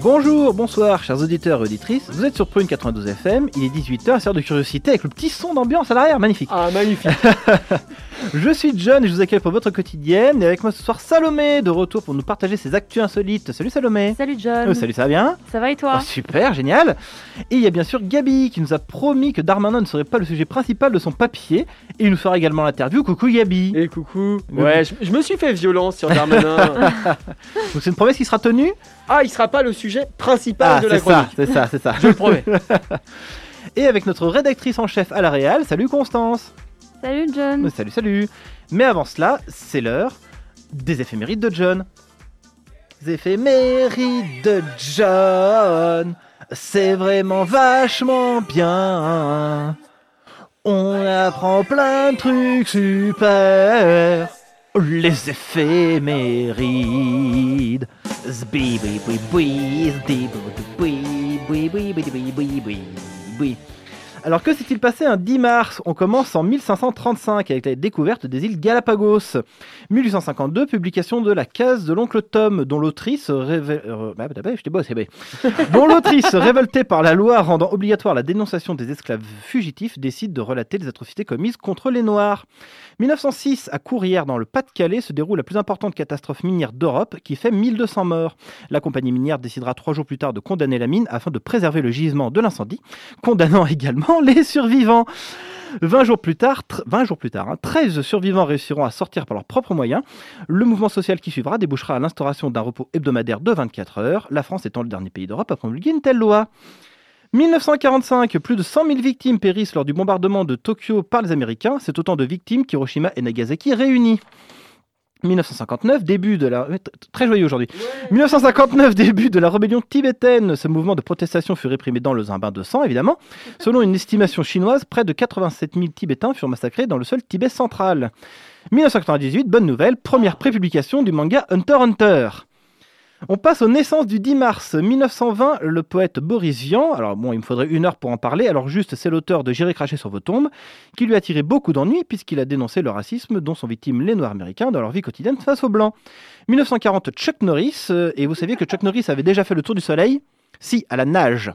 Bonjour, bonsoir, chers auditeurs et auditrices. Vous êtes sur Prune 92 FM, il est 18h, c'est de curiosité avec le petit son d'ambiance à l'arrière, magnifique. Ah, magnifique. je suis John et je vous accueille pour votre quotidienne. Et avec moi ce soir, Salomé, de retour pour nous partager ses actus insolites. Salut Salomé. Salut John. Oh, salut, ça va bien Ça va et toi oh, Super, génial. Et il y a bien sûr Gabi qui nous a promis que Darmanin ne serait pas le sujet principal de son papier. Et il nous fera également l'interview. Coucou Gabi. Et coucou. Ouais, je, je me suis fait violence sur Darmanin. Donc c'est une promesse qui sera tenue Ah, il sera pas le sujet principal Ah, de la c'est ça, chronique. c'est ça, c'est ça. Je le promets. Et avec notre rédactrice en chef à la Réal, salut Constance. Salut John. Euh, Salut, salut. Mais avant cela, c'est l'heure des éphémérides de John. Les éphémérides de John, c'est vraiment vachement bien. On apprend plein de trucs super. Les éphémérides. Zbi. Alors que s'est-il passé un 10 mars? On commence en 1535 avec la découverte des îles Galapagos. 1852, publication de La case de l'oncle Tom, dont l'autrice révé- euh, bah, dont l'autrice, révoltée par la loi rendant obligatoire la dénonciation des esclaves fugitifs, décide de relater les atrocités commises contre les Noirs. 1906, à Courrières, dans le Pas-de-Calais, se déroule la plus importante catastrophe minière d'Europe, qui fait 1200 morts. La compagnie minière décidera trois jours plus tard de condamner la mine afin de préserver le gisement de l'incendie, condamnant également les survivants. 20 jours plus tard, tr- 20 jours plus tard hein, 13 survivants réussiront à sortir par leurs propres moyens. Le mouvement social qui suivra débouchera à l'instauration d'un repos hebdomadaire de 24 heures, la France étant le dernier pays d'Europe à promulguer une telle loi. 1945, plus de 100 000 victimes périssent lors du bombardement de Tokyo par les Américains. C'est autant de victimes qu'Hiroshima et Nagasaki réunis. 1959, début de la... Très joyeux aujourd'hui. 1959, début de la rébellion tibétaine. Ce mouvement de protestation fut réprimé dans le Zimbabwe de sang, évidemment. Selon une estimation chinoise, près de 87 000 Tibétains furent massacrés dans le seul Tibet central. 1998, bonne nouvelle, première prépublication du manga Hunter Hunter. On passe aux naissances du 10 mars 1920, le poète Boris Vian, alors bon, il me faudrait une heure pour en parler, alors juste c'est l'auteur de J'irai cracher sur vos tombes, qui lui a tiré beaucoup d'ennuis puisqu'il a dénoncé le racisme dont sont victimes les Noirs américains dans leur vie quotidienne face aux Blancs. 1940, Chuck Norris, euh, et vous saviez que Chuck Norris avait déjà fait le tour du soleil? Si, à la nage.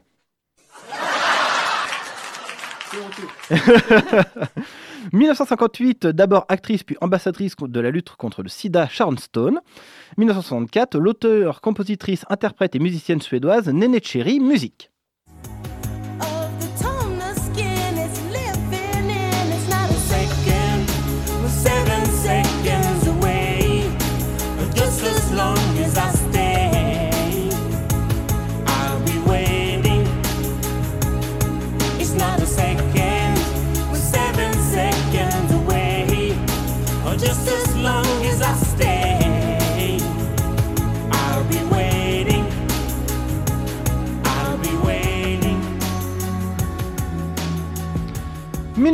1958, d'abord actrice puis ambassadrice de la lutte contre le sida, Sharon Stone. 1964, l'auteur, compositrice, interprète et musicienne suédoise Nene Cherry, musique.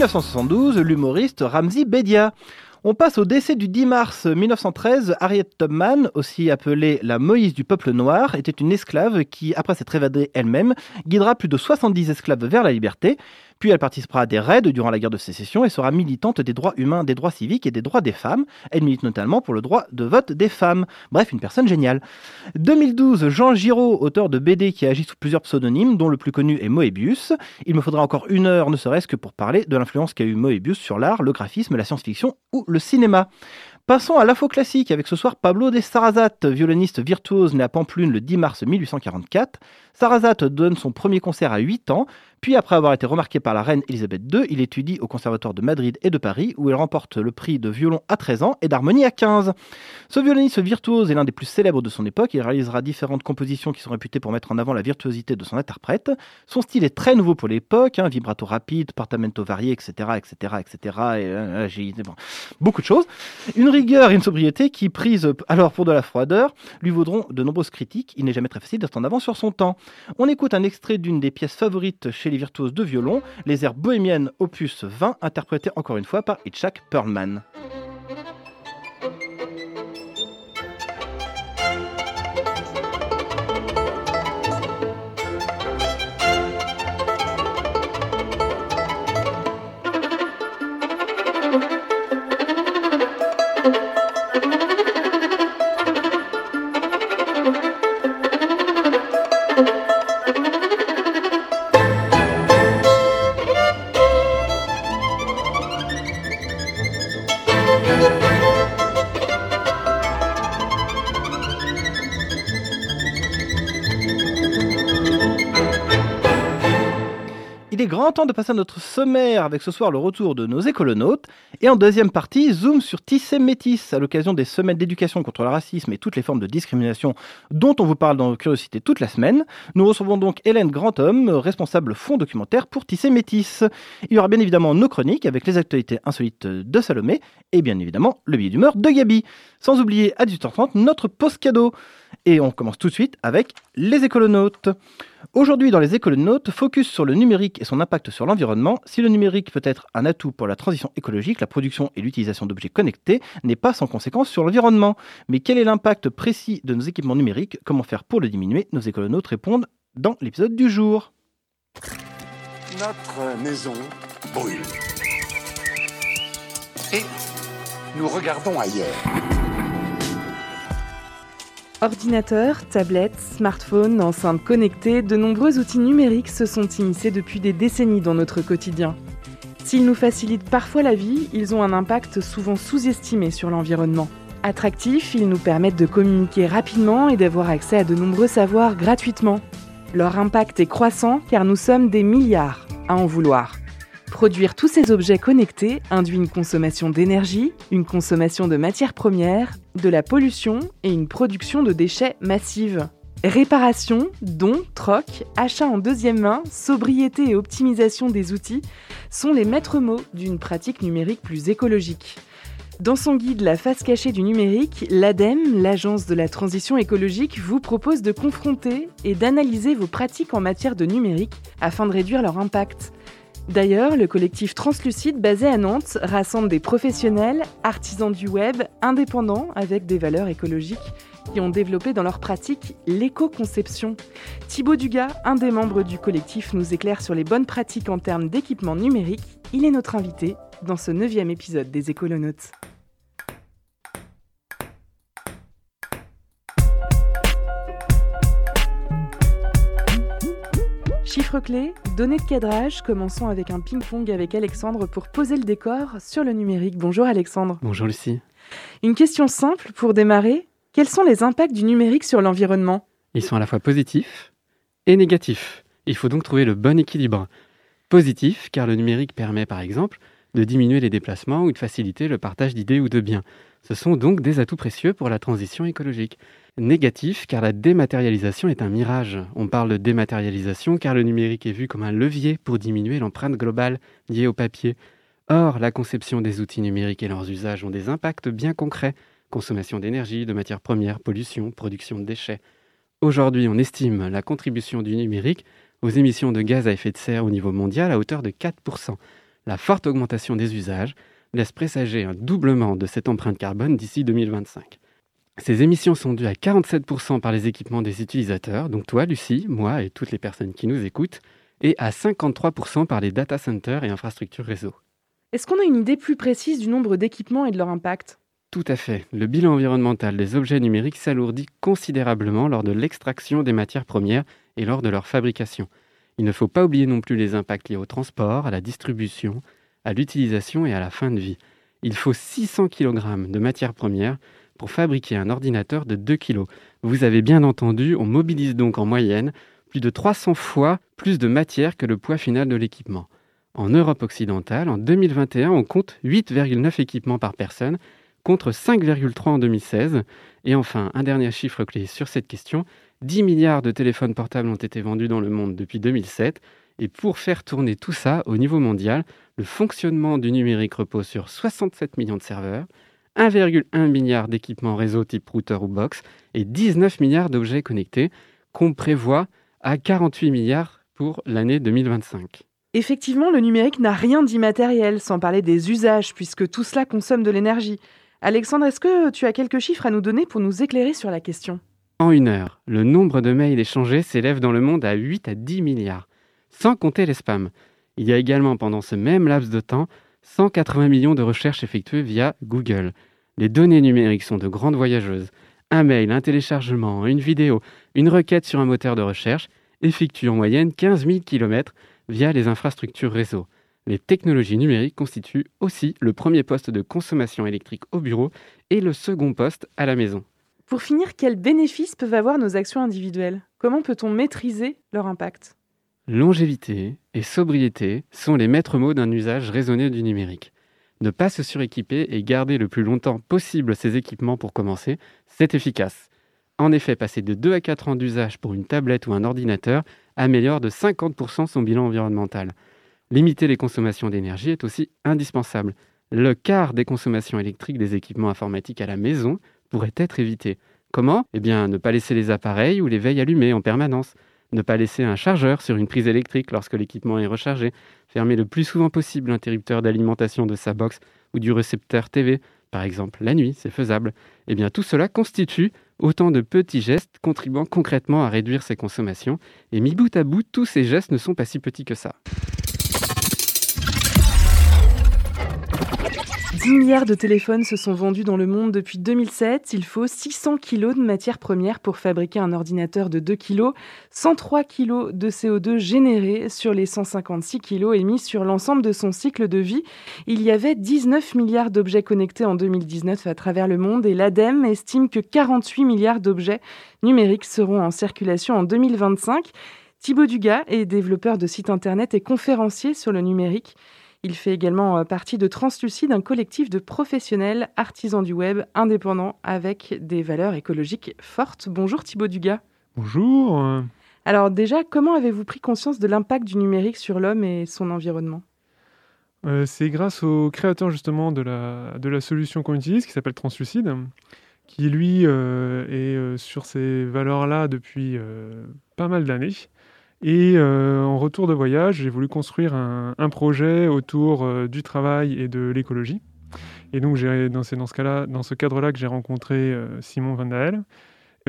1972, l'humoriste Ramzi Bedia. On passe au décès du 10 mars 1913. Harriet Tubman, aussi appelée la Moïse du peuple noir, était une esclave qui, après s'être évadée elle-même, guidera plus de 70 esclaves vers la liberté. Puis elle participera à des raids durant la guerre de sécession et sera militante des droits humains, des droits civiques et des droits des femmes. Elle milite notamment pour le droit de vote des femmes. Bref, une personne géniale. 2012, Jean Giraud, auteur de BD qui agit sous plusieurs pseudonymes, dont le plus connu est Moebius. Il me faudra encore une heure, ne serait-ce que pour parler de l'influence qu'a eu Moebius sur l'art, le graphisme, la science-fiction ou le cinéma. Passons à l'info classique avec ce soir Pablo de Sarrazat, violoniste virtuose né à Pamplune le 10 mars 1844. Sarrazat donne son premier concert à 8 ans, puis après avoir été remarqué par la reine Elisabeth II, il étudie au conservatoire de Madrid et de Paris où il remporte le prix de violon à 13 ans et d'harmonie à 15. Ce violoniste virtuose est l'un des plus célèbres de son époque, il réalisera différentes compositions qui sont réputées pour mettre en avant la virtuosité de son interprète. Son style est très nouveau pour l'époque, hein, vibrato rapide, portamento varié, etc., etc., etc., et beaucoup de choses. Une rigueur et une sobriété qui, prises alors pour de la froideur, lui vaudront de nombreuses critiques. Il n'est jamais très facile d'être en avance sur son temps. On écoute un extrait d'une des pièces favorites chez les virtuoses de violon, les airs bohémiennes opus 20, interprétées encore une fois par Itzhak Perlman. Temps de passer à notre sommaire avec ce soir le retour de nos écolonautes. Et en deuxième partie, zoom sur Tissé Métis à l'occasion des semaines d'éducation contre le racisme et toutes les formes de discrimination dont on vous parle dans Curiosité toute la semaine. Nous recevons donc Hélène Grandhomme, responsable fond documentaire pour Tissé Métis. Il y aura bien évidemment nos chroniques avec les actualités insolites de Salomé et bien évidemment le billet d'humeur de Gabi. Sans oublier à 18h30 notre post cadeau. Et on commence tout de suite avec les écolonautes. Aujourd'hui, dans les écolonautes, focus sur le numérique et son impact sur l'environnement. Si le numérique peut être un atout pour la transition écologique, la production et l'utilisation d'objets connectés n'est pas sans conséquence sur l'environnement. Mais quel est l'impact précis de nos équipements numériques? Comment faire pour le diminuer? Nos écolonautes répondent dans l'épisode du jour. Notre maison brûle. Et nous regardons ailleurs. Ordinateurs, tablettes, smartphones, enceintes connectées, de nombreux outils numériques se sont immiscés depuis des décennies dans notre quotidien. S'ils nous facilitent parfois la vie, ils ont un impact souvent sous-estimé sur l'environnement. Attractifs, ils nous permettent de communiquer rapidement et d'avoir accès à de nombreux savoirs gratuitement. Leur impact est croissant car nous sommes des milliards à en vouloir. Produire tous ces objets connectés induit une consommation d'énergie, une consommation de matières premières, de la pollution et une production de déchets massive. Réparation, don, troc, achat en deuxième main, sobriété et optimisation des outils sont les maîtres mots d'une pratique numérique plus écologique. Dans son guide La face cachée du numérique, l'ADEME, l'Agence de la transition écologique, vous propose de confronter et d'analyser vos pratiques en matière de numérique afin de réduire leur impact. D'ailleurs, le collectif Translucide basé à Nantes rassemble des professionnels, artisans du web, indépendants avec des valeurs écologiques qui ont développé dans leur pratique l'éco-conception. Thibaut Dugas, un des membres du collectif, nous éclaire sur les bonnes pratiques en termes d'équipement numérique. Il est notre invité dans ce neuvième épisode des Écolonautes. Chiffre clé, données de cadrage. Commençons avec un ping-pong avec Alexandre pour poser le décor sur le numérique. Bonjour Alexandre. Bonjour Lucie. Une question simple pour démarrer. Quels sont les impacts du numérique sur l'environnement? Ils sont à la fois positifs et négatifs. Il faut donc trouver le bon équilibre. Positif, car le numérique permet par exemple de diminuer les déplacements ou de faciliter le partage d'idées ou de biens. Ce sont donc des atouts précieux pour la transition écologique. Négatif, car la dématérialisation est un mirage. On parle de dématérialisation car le numérique est vu comme un levier pour diminuer l'empreinte globale liée au papier. Or, la conception des outils numériques et leurs usages ont des impacts bien concrets. Consommation d'énergie, de matières premières, pollution, production de déchets. Aujourd'hui, on estime la contribution du numérique aux émissions de gaz à effet de serre au niveau mondial à hauteur de 4%. La forte augmentation des usages laisse présager un doublement de cette empreinte carbone d'ici 2025. Ces émissions sont dues à 47% par les équipements des utilisateurs, donc toi, Lucie, moi et toutes les personnes qui nous écoutent, et à 53% par les data centers et infrastructures réseau. Est-ce qu'on a une idée plus précise du nombre d'équipements et de leur impact? Tout à fait. Le bilan environnemental des objets numériques s'alourdit considérablement lors de l'extraction des matières premières et lors de leur fabrication. Il ne faut pas oublier non plus les impacts liés au transport, à la distribution, à l'utilisation et à la fin de vie. Il faut 600 kg de matières premières pour fabriquer un ordinateur de 2 kg. Vous avez bien entendu, on mobilise donc en moyenne plus de 300 fois plus de matière que le poids final de l'équipement. En Europe occidentale, en 2021, on compte 8,9 équipements par personne contre 5,3 en 2016. Et enfin, un dernier chiffre clé sur cette question, 10 milliards de téléphones portables ont été vendus dans le monde depuis 2007. Et pour faire tourner tout ça au niveau mondial, le fonctionnement du numérique repose sur 67 millions de serveurs, 1,1 milliard d'équipements réseau type routeur ou box et 19 milliards d'objets connectés qu'on prévoit à 48 milliards pour l'année 2025. Effectivement, le numérique n'a rien d'immatériel, sans parler des usages, puisque tout cela consomme de l'énergie. Alexandre, est-ce que tu as quelques chiffres à nous donner pour nous éclairer sur la question? En une heure, le nombre de mails échangés s'élève dans le monde à 8 à 10 milliards, sans compter les spams. Il y a également pendant ce même laps de temps 180 millions de recherches effectuées via Google. Les données numériques sont de grandes voyageuses. Un mail, un téléchargement, une vidéo, une requête sur un moteur de recherche effectuent en moyenne 15 000 km via les infrastructures réseau. Les technologies numériques constituent aussi le premier poste de consommation électrique au bureau et le second poste à la maison. Pour finir, quels bénéfices peuvent avoir nos actions individuelles? Comment peut-on maîtriser leur impact? Longévité et sobriété sont les maîtres mots d'un usage raisonné du numérique. Ne pas se suréquiper et garder le plus longtemps possible ses équipements pour commencer, c'est efficace. En effet, passer de 2 à 4 ans d'usage pour une tablette ou un ordinateur améliore de 50% son bilan environnemental. Limiter les consommations d'énergie est aussi indispensable. Le quart des consommations électriques des équipements informatiques à la maison pourrait être évité. Comment? Eh bien, ne pas laisser les appareils ou les veilles allumés en permanence. Ne pas laisser un chargeur sur une prise électrique lorsque l'équipement est rechargé. Fermer le plus souvent possible l'interrupteur d'alimentation de sa box ou du récepteur TV. Par exemple, la nuit, c'est faisable. Eh bien, tout cela constitue autant de petits gestes contribuant concrètement à réduire ses consommations. Et mis bout à bout, tous ces gestes ne sont pas si petits que ça. 10 milliards de téléphones se sont vendus dans le monde depuis 2007. Il faut 600 kg de matières premières pour fabriquer un ordinateur de 2 kg, 103 kg de CO2 générés sur les 156 kg émis sur l'ensemble de son cycle de vie. Il y avait 19 milliards d'objets connectés en 2019 à travers le monde et l'ADEME estime que 48 milliards d'objets numériques seront en circulation en 2025. Thibaut Dugas est développeur de sites internet et conférencier sur le numérique. Il fait également euh, partie de Translucide, un collectif de professionnels artisans du web indépendants avec des valeurs écologiques fortes. Bonjour Thibaut Dugas. Bonjour. Alors déjà, comment avez-vous pris conscience de l'impact du numérique sur l'homme et son environnement? Euh, c'est grâce au créateur justement de la, de la solution qu'on utilise, qui s'appelle Translucide, qui lui euh, est euh, sur ces valeurs-là depuis pas mal d'années. Et euh, en retour de voyage, j'ai voulu construire un, projet autour euh, du travail et de l'écologie. Et donc, c'est dans ce dans ce cadre-là que j'ai rencontré euh, Simon Van Dael.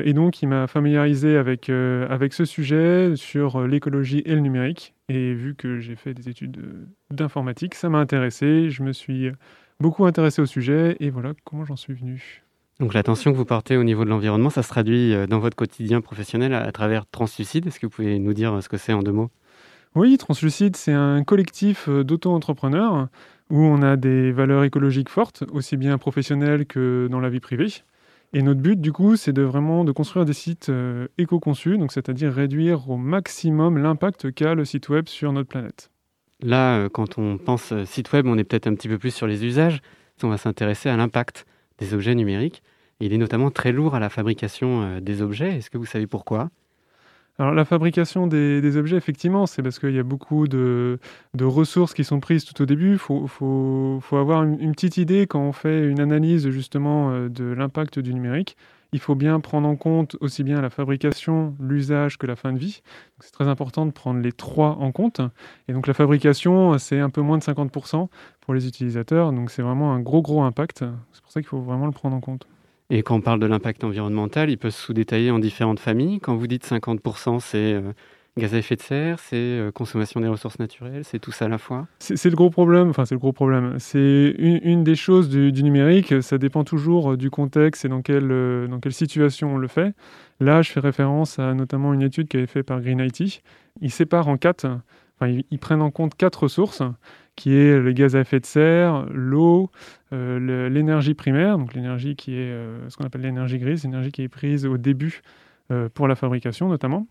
Et donc, il m'a familiarisé avec, avec ce sujet sur l'écologie et le numérique. Et vu que j'ai fait des études d'informatique, ça m'a intéressé. Je me suis beaucoup intéressé au sujet. Et voilà comment j'en suis venu. Donc l'attention que vous portez au niveau de l'environnement, ça se traduit euh, dans votre quotidien professionnel à, travers Translucide. Est-ce que vous pouvez nous dire euh, ce que c'est en deux mots? Oui, Translucide, c'est un collectif euh, d'auto-entrepreneurs où on a des valeurs écologiques fortes, aussi bien professionnelles que dans la vie privée. Et notre but, du coup, c'est de vraiment de construire des sites euh, éco-conçus, donc c'est-à-dire réduire au maximum l'impact qu'a le site web sur notre planète. Là, euh, quand on pense site web, on est peut-être un petit peu plus sur les usages. On va s'intéresser à l'impact des objets numériques. Il est notamment très lourd à la fabrication euh, des objets. Est-ce que vous savez pourquoi? Alors la fabrication des, objets, effectivement, c'est parce qu'il y a beaucoup de, ressources qui sont prises tout au début. Il faut, avoir une, une petite idée quand on fait une analyse justement euh, de l'impact du numérique. Il faut bien prendre en compte aussi bien la fabrication, l'usage que la fin de vie. C'est très important de prendre les trois en compte. Et donc la fabrication, c'est un peu moins de 50% pour les utilisateurs. Donc c'est vraiment un gros gros impact. C'est pour ça qu'il faut vraiment le prendre en compte. Et quand on parle de l'impact environnemental, il peut se sous-détailler en différentes familles. Quand vous dites 50%, c'est euh, gaz à effet de serre, c'est euh, consommation des ressources naturelles, c'est tout ça à la fois? C'est le gros problème, enfin c'est le gros problème. C'est une, des choses du, numérique, ça dépend toujours euh, du contexte et dans quelle, dans quelle situation on le fait. Là, je fais référence à notamment une étude qui avait fait par Green IT. Ils séparent en quatre, enfin ils prennent en compte quatre ressources, qui est le gaz à effet de serre, l'eau, euh, l'énergie primaire, donc l'énergie qui est euh, ce qu'on appelle l'énergie grise, l'énergie qui est prise au début euh, pour la fabrication notamment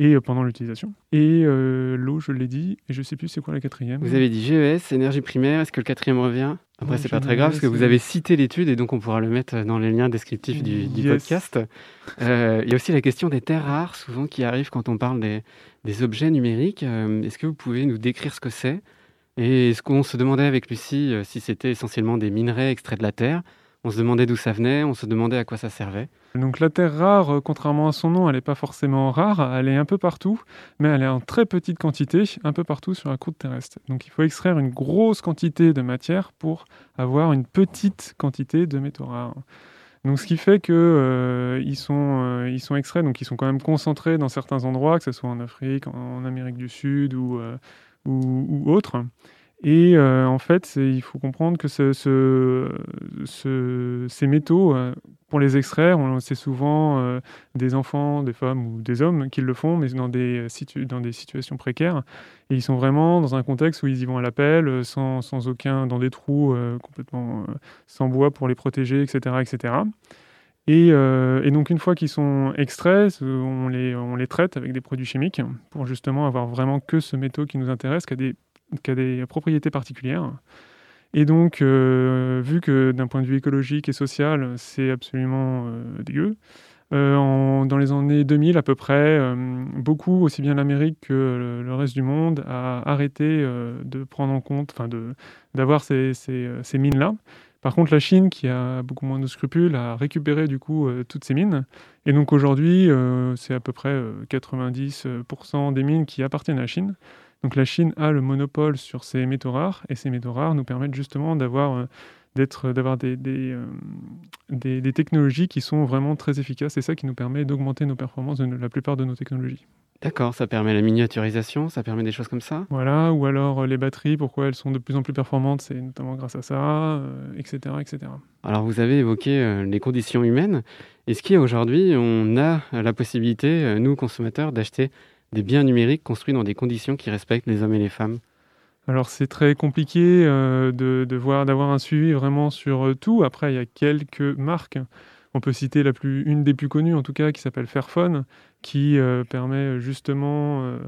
et pendant l'utilisation. Et l'eau, je l'ai dit, et je sais plus c'est quoi la quatrième. Vous avez dit GES, énergie primaire, est-ce que le quatrième revient? Après, Ouais, c'est pas très grave parce que vous avez cité l'étude et donc on pourra le mettre dans les liens descriptifs du, du Yes. podcast. Il y a aussi la question des terres rares, souvent qui arrive quand on parle des, des objets numériques. Est-ce que vous pouvez nous décrire ce que c'est? Et est-ce qu'on se demandait avec Lucie euh, si c'était essentiellement des minerais extraits de la terre On se demandait d'où ça venait, on se demandait à quoi ça servait. Donc la terre rare, euh, contrairement à son nom, elle n'est pas forcément rare, elle est un peu partout, mais elle est en très petite quantité, un peu partout sur la croûte terrestre. Donc il faut extraire une grosse quantité de matière pour avoir une petite quantité de métaux rares. Donc ce qui fait que euh, ils, sont, euh, sont extraits, donc ils sont quand même concentrés dans certains endroits, que ce soit en Afrique, en Amérique du Sud ou, ou, ou autre. Et euh, en fait, il faut comprendre que ce- ce- ce- ces métaux, euh, pour les extraire, c'est souvent euh, des enfants, des femmes ou des hommes qui le font, mais dans des, dans des situations précaires. Et ils sont vraiment dans un contexte où ils y vont à l'appel, sans, sans aucun, dans des trous complètement sans bois pour les protéger, etc. etc. Et, euh, et donc une fois qu'ils sont extraits, ce- on les, on les traite avec des produits chimiques pour justement avoir vraiment que ce métaux qui nous intéresse, qui a des, qui a des propriétés particulières. Et donc, euh, vu que d'un point de vue écologique et social, c'est absolument euh, dégueu, euh, dans les années 2000 à peu près, euh, beaucoup, aussi bien l'Amérique que le, reste du monde, a arrêté euh, de prendre en compte, enfin d'avoir ces, euh, ces mines-là. Par contre, la Chine, qui a beaucoup moins de scrupules, a récupéré du coup euh, toutes ces mines. Et donc aujourd'hui, euh, c'est à peu près euh, 90% des mines qui appartiennent à la Chine. Donc la Chine a le monopole sur ces métaux rares, et ces métaux rares nous permettent justement d'avoir euh, des, des, euh, technologies qui sont vraiment très efficaces. C'est ça qui nous permet d'augmenter nos performances de la plupart de nos technologies. D'accord, ça permet la miniaturisation, ça permet des choses comme ça? Voilà, ou alors euh, les batteries, pourquoi elles sont de plus en plus performantes, c'est notamment grâce à ça, euh, etc., etc. Alors vous avez évoqué euh, les conditions humaines. Est-ce qu'aujourd'hui on a la possibilité, nous consommateurs, d'acheter des biens numériques construits dans des conditions qui respectent les hommes et les femmes? Alors c'est très compliqué de, de voir, d'avoir un suivi vraiment sur tout. Après, il y a quelques marques. On peut citer une des plus connues en tout cas, qui s'appelle Fairphone, qui euh, permet justement euh,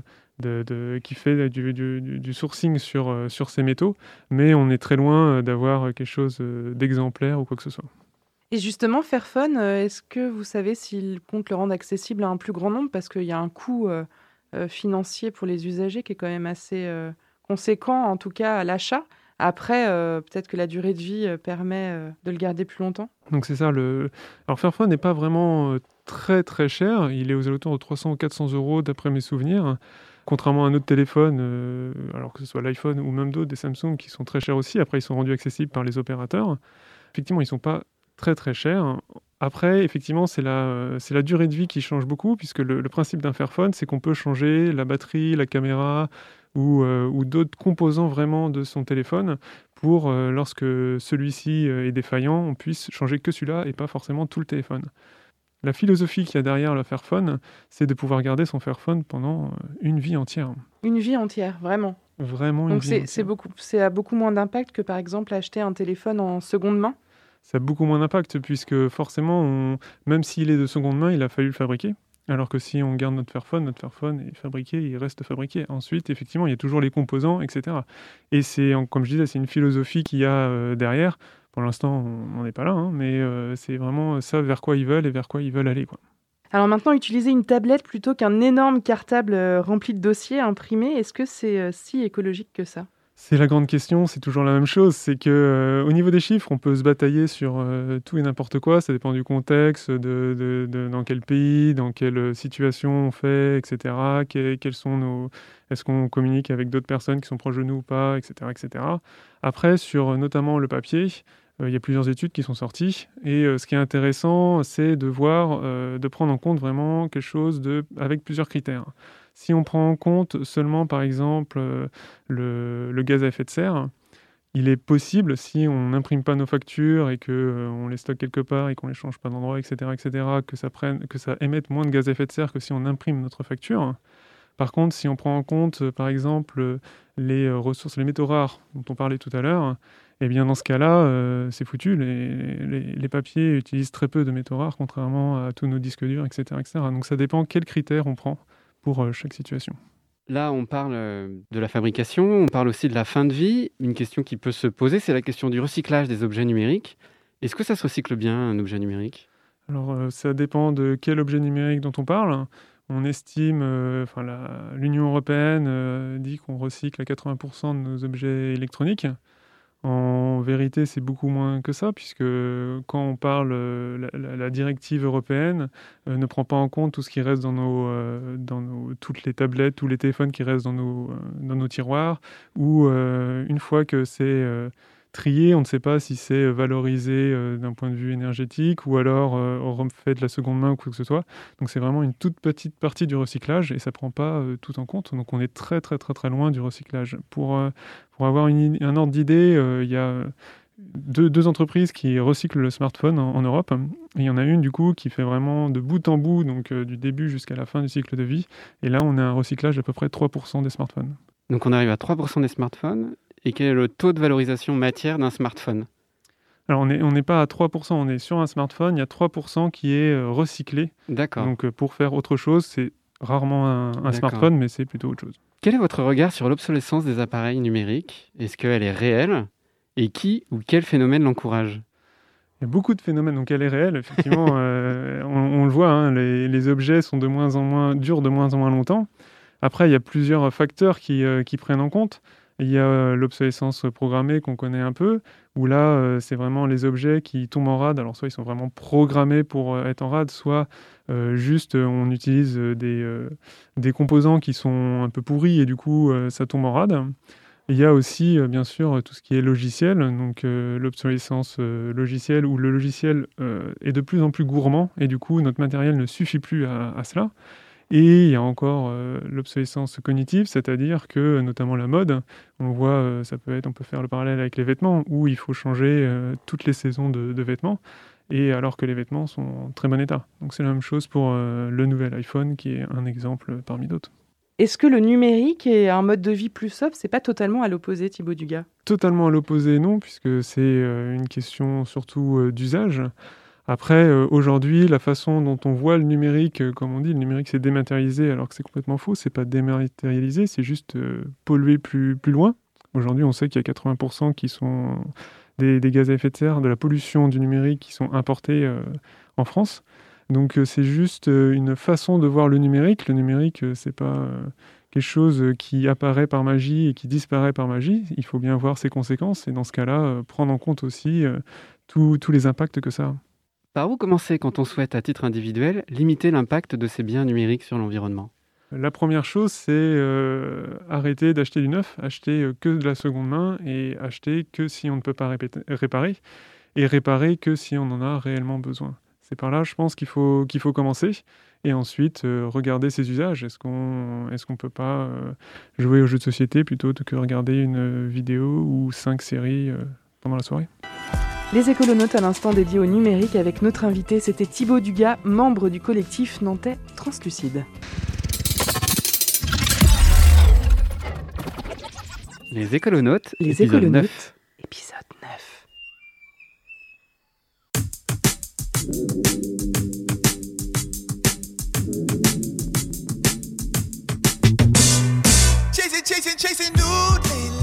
de, fait du, sourcing sur, euh, ces métaux, mais on est très loin euh, d'avoir quelque chose euh, d'exemplaire ou quoi que ce soit. Et justement, Fairphone, euh, est-ce que vous savez s'il compte le rendre accessible à un plus grand nombre? Parce qu'il y a un coût euh, euh, financier pour les usagers qui est quand même assez euh, conséquent, en tout cas à l'achat. Après, euh, peut-être que la durée de vie euh, permet euh, de le garder plus longtemps. Donc c'est ça. Le... Alors Fairphone n'est pas vraiment très très cher. Il est aux alentours de 300 ou 400 euros d'après mes souvenirs. Contrairement à un autre téléphone, alors que ce soit l'iPhone ou même d'autres, des Samsung qui sont très chers aussi. Après, ils sont rendus accessibles par les opérateurs. Effectivement, ils sont pas très très chers. Après, effectivement, c'est la, la durée de vie qui change beaucoup, puisque le principe d'un Fairphone, c'est qu'on peut changer la batterie, la caméra ou, euh, ou d'autres composants vraiment de son téléphone pour, euh, lorsque celui-ci euh, est défaillant, on puisse changer que celui-là et pas forcément tout le téléphone. La philosophie qu'il y a derrière le Fairphone, c'est de pouvoir garder son Fairphone pendant une vie entière. Une vie entière, vraiment. Vraiment une Donc vie entière. c'est beaucoup, c'est à beaucoup moins d'impact que par exemple acheter un téléphone en seconde main. ça a beaucoup moins d'impact puisque forcément, on- même s'il est de seconde main, il a fallu le fabriquer. Alors que si on garde notre Fairphone, notre Fairphone est fabriqué, il reste fabriqué. Ensuite, effectivement, il y a toujours les composants, etc. Et c'est, comme je disais, c'est une philosophie qu'il y a euh, derrière. Pour l'instant, on n'en est pas là, hein, mais euh, c'est vraiment ça vers quoi ils veulent et vers quoi ils veulent aller. Quoi. Alors maintenant, utiliser une tablette plutôt qu'un énorme cartable euh, rempli de dossiers imprimés, est-ce que c'est si écologique que ça? C'est la grande question, c'est toujours la même chose. C'est que euh, au niveau des chiffres, on peut se batailler sur euh, tout et n'importe quoi. Ça dépend du contexte, dans quel pays, dans quelle situation on fait, etc. Sont nos, est-ce qu'on communique avec d'autres personnes qui sont proches de nous ou pas, etc., etc. Après, sur euh, notamment le papier, euh, il y a plusieurs études qui sont sorties. Et euh, ce qui est intéressant, c'est de voir, euh, de prendre en compte vraiment quelque chose de, avec plusieurs critères. Si on prend en compte seulement, par exemple, euh, le, gaz à effet de serre, il est possible, si on n'imprime pas nos factures et que euh, les stocke quelque part et qu'on les change pas d'endroit, etc., etc., que ça, émette moins de gaz à effet de serre que si on imprime notre facture. Par contre, si on prend en compte, euh, par exemple, les ressources, les métaux rares dont on parlait tout à l'heure, eh bien, dans ce cas-là, c'est foutu. Les papiers utilisent très peu de métaux rares, contrairement à tous nos disques durs, etc., etc. Donc, ça dépend quels critères on prend pour euh, chaque situation. Là, on parle euh, de la fabrication, on parle aussi de la fin de vie. Une question qui peut se poser, c'est la question du recyclage des objets numériques. Est-ce que ça se recycle bien, un objet numérique? Alors, euh, ça dépend de quel objet numérique dont on parle. On estime, euh, enfin, l'Union européenne euh, dit qu'on recycle à 80% de nos objets électroniques. En vérité, c'est beaucoup moins que ça, puisque quand on parle, euh, la, la- directive européenne euh, ne prend pas en compte tout ce qui reste dans nos, euh, dans nos, toutes les tablettes, tous les téléphones qui restent dans nos, dans nos tiroirs, ou une fois que c'est trié, on ne sait pas si c'est valorisé euh, d'un point de vue énergétique, ou alors euh, on refait de la seconde main ou quoi que ce soit. Donc c'est vraiment une toute petite partie du recyclage, et ça prend pas euh, tout en compte. Donc on est très très très très loin du recyclage. Pour, euh, pour avoir une un ordre d'idée, euh, il y a deux, entreprises qui recyclent le smartphone en, Europe. Il y en a une du coup qui fait vraiment de bout en bout, donc euh, du début jusqu'à la fin du cycle de vie. Et là, on a un recyclage d'à peu près 3% des smartphones. Donc on arrive à 3% des smartphones. Et quel est le taux de valorisation matière d'un smartphone? Alors on n'est on pas à 3%, on est sur un smartphone, il y a 3% qui est euh, recyclé. D'accord. Donc euh, pour faire autre chose, c'est rarement un, smartphone, mais c'est plutôt autre chose. Quel est votre regard sur l'obsolescence des appareils numériques? Est-ce qu'elle est réelle? Et qui ou quel phénomène l'encourage? Il y a beaucoup de phénomènes, donc elle est réelle, effectivement. euh, on, on le voit, hein, les, les objets sont de moins en moins, durent de moins en moins longtemps. Après, il y a plusieurs facteurs qui, euh, qui prennent en compte. Il y a euh, l'obsolescence programmée qu'on connaît un peu, où là, euh, c'est vraiment les objets qui tombent en rade. Alors, soit ils sont vraiment programmés pour euh, être en rade, soit juste on utilise des, composants qui sont un peu pourris et du coup, ça tombe en rade. Il y a aussi, bien sûr, tout ce qui est logiciel, donc l'obsolescence logicielle, où le logiciel est de plus en plus gourmand et du coup, notre matériel ne suffit plus à cela. Et il y a encore euh, l'obsolescence cognitive, c'est-à-dire que, notamment la mode, on voit, euh, ça peut être, on peut faire le parallèle avec les vêtements, où il faut changer euh, toutes les saisons de, de vêtements, et alors que les vêtements sont en très bon état. Donc c'est la même chose pour euh, le nouvel iPhone, qui est un exemple parmi d'autres. Est-ce que le numérique et un mode de vie plus sobre, c'est pas totalement à l'opposé, Thibaut Dugas? Totalement à l'opposé, non, puisque c'est euh, une question surtout euh, d'usage. Après, euh, aujourd'hui, la façon dont on voit le numérique, euh, comme on dit, le numérique c'est dématérialisé, alors que c'est complètement faux. C'est pas dématérialisé, c'est juste euh, pollué plus, loin. Aujourd'hui, on sait qu'il y a 80% qui sont des, gaz à effet de serre, de la pollution du numérique qui sont importés euh, en France. Donc c'est juste une façon de voir le numérique. Le numérique, c'est pas quelque chose qui apparaît par magie et qui disparaît par magie. Il faut bien voir ses conséquences et dans ce cas-là, prendre en compte aussi tous les impacts que ça a. Par où commencer quand on souhaite, à titre individuel, limiter l'impact de ces biens numériques sur l'environnement? La première chose, c'est euh, arrêter d'acheter du neuf, acheter euh, que de la seconde main et acheter que si on ne peut pas réparer et réparer que si on en a réellement besoin. C'est par là, je pense, qu'il faut, faut commencer et ensuite euh, regarder ses usages. Est-ce qu'on est peut pas jouer aux jeux de société plutôt que regarder une vidéo ou cinq séries pendant la soirée? Les écolonautes à l'instant dédié au numérique avec notre invité, c'était Thibaut Dugas, membre du collectif nantais Translucide. Les écolonautes, Les épisode écolonautes, 9. épisode 9. Chasing, chasing, chasing nude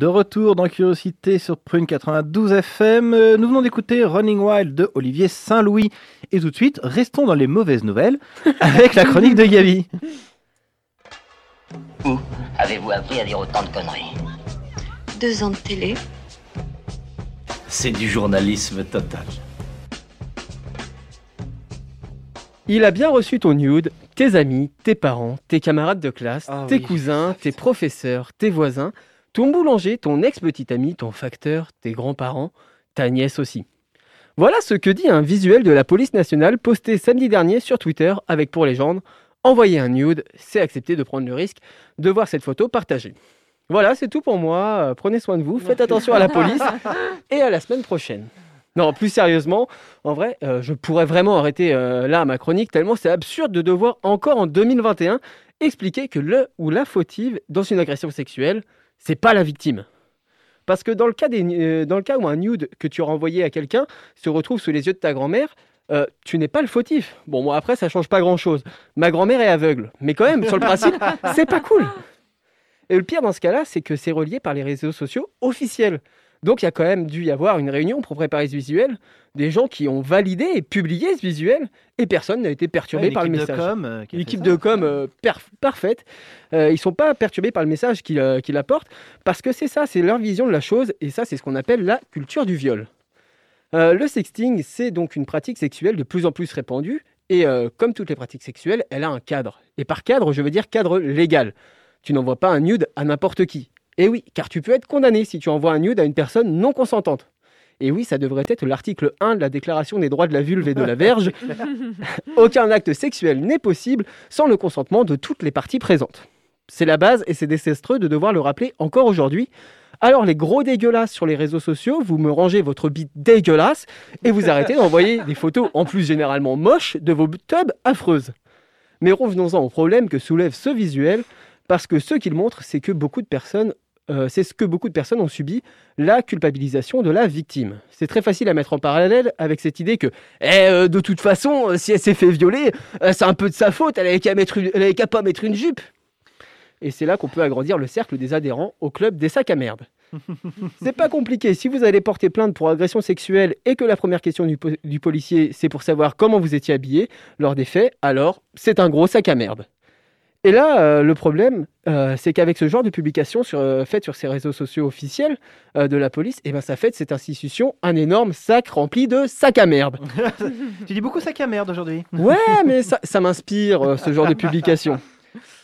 De retour dans Curiosité sur Prune 92 FM, euh, nous venons d'écouter Running Wild de Olivier Saint-Louis. Et tout de suite, restons dans les mauvaises nouvelles avec la chronique de Gabi. Où avez-vous appris à dire autant de conneries? Deux ans de télé. C'est du journalisme total. Il a bien reçu ton nude, tes amis, tes parents, tes camarades de classe, Ah tes oui, cousins, tes professeurs, tes voisins, ton boulanger, ton ex-petit ami, ton facteur, tes grands-parents, ta nièce aussi. Voilà ce que dit un visuel de la police nationale posté samedi dernier sur Twitter avec pour légende Envoyer un nude, c'est accepter de prendre le risque de voir cette photo partagée. Voilà, c'est tout pour moi. Euh, Prenez soin de vous, faites attention à la police et à la semaine prochaine. Non, plus sérieusement, en vrai, euh, je pourrais vraiment arrêter euh, là ma chronique tellement c'est absurde de devoir encore en 2021 expliquer que le ou la fautive dans une agression sexuelle, c'est pas la victime. Parce que dans le cas, des, euh, dans le cas où un nude que tu as renvoyé à quelqu'un se retrouve sous les yeux de ta grand-mère, euh, tu n'es pas le fautif. Bon, moi après, ça change pas grand-chose. Ma grand-mère est aveugle. Mais quand même, sur le principe, c'est pas cool. Et le pire dans ce cas-là, c'est que c'est relié par les réseaux sociaux officiels. Donc il y a quand même dû y avoir une réunion pour préparer ce visuel, des gens qui ont validé et publié ce visuel, et personne n'a été perturbé Ouais, par le l'équipe de message. euh, L'équipe ça. de com euh, parfaite. Euh, ils sont pas perturbés par le message qu'il euh, qu'il apporte, parce que c'est ça, c'est leur vision de la chose, et ça c'est ce qu'on appelle la culture du viol. Euh, le sexting, c'est donc une pratique sexuelle de plus en plus répandue, et euh, comme toutes les pratiques sexuelles, elle a un cadre. Et par cadre, je veux dire cadre légal. Tu n'envoies pas un nude à n'importe qui. Et oui, car tu peux être condamné si tu envoies un nude à une personne non consentante. Et oui, ça devrait être l'article 1 de la Déclaration des droits de la vulve et de la verge. Aucun acte sexuel n'est possible sans le consentement de toutes les parties présentes. C'est la base et c'est désastreux de devoir le rappeler encore aujourd'hui. Alors les gros dégueulasses sur les réseaux sociaux, vous me rangez votre bite dégueulasse et vous arrêtez d'envoyer des photos en plus généralement moches de vos tubs affreuses. Mais revenons-en au problème que soulève ce visuel, parce que ce qu'il montre, c'est que beaucoup de personnes, euh, c'est ce que beaucoup de personnes ont subi, la culpabilisation de la victime. C'est très facile à mettre en parallèle avec cette idée que, eh, euh, de toute façon, euh, si elle s'est fait violer, euh, c'est un peu de sa faute, elle avait qu'à qu'à pas mettre une jupe. Et c'est là qu'on peut agrandir le cercle des adhérents au club des sacs à merde. C'est pas compliqué. Si vous allez porter plainte pour agression sexuelle et que la première question du, po- du policier, c'est pour savoir comment vous étiez habillé lors des faits, alors c'est un gros sac à merde. Et là, euh, le problème, euh, c'est qu'avec ce genre de publication sur, euh, faite sur ces réseaux sociaux officiels de la police, eh ben, ça fait de cette institution un énorme sac rempli de sacs à merde. Tu dis beaucoup sac à merde aujourd'hui. Ouais, mais ça, ça m'inspire, ce genre de publication.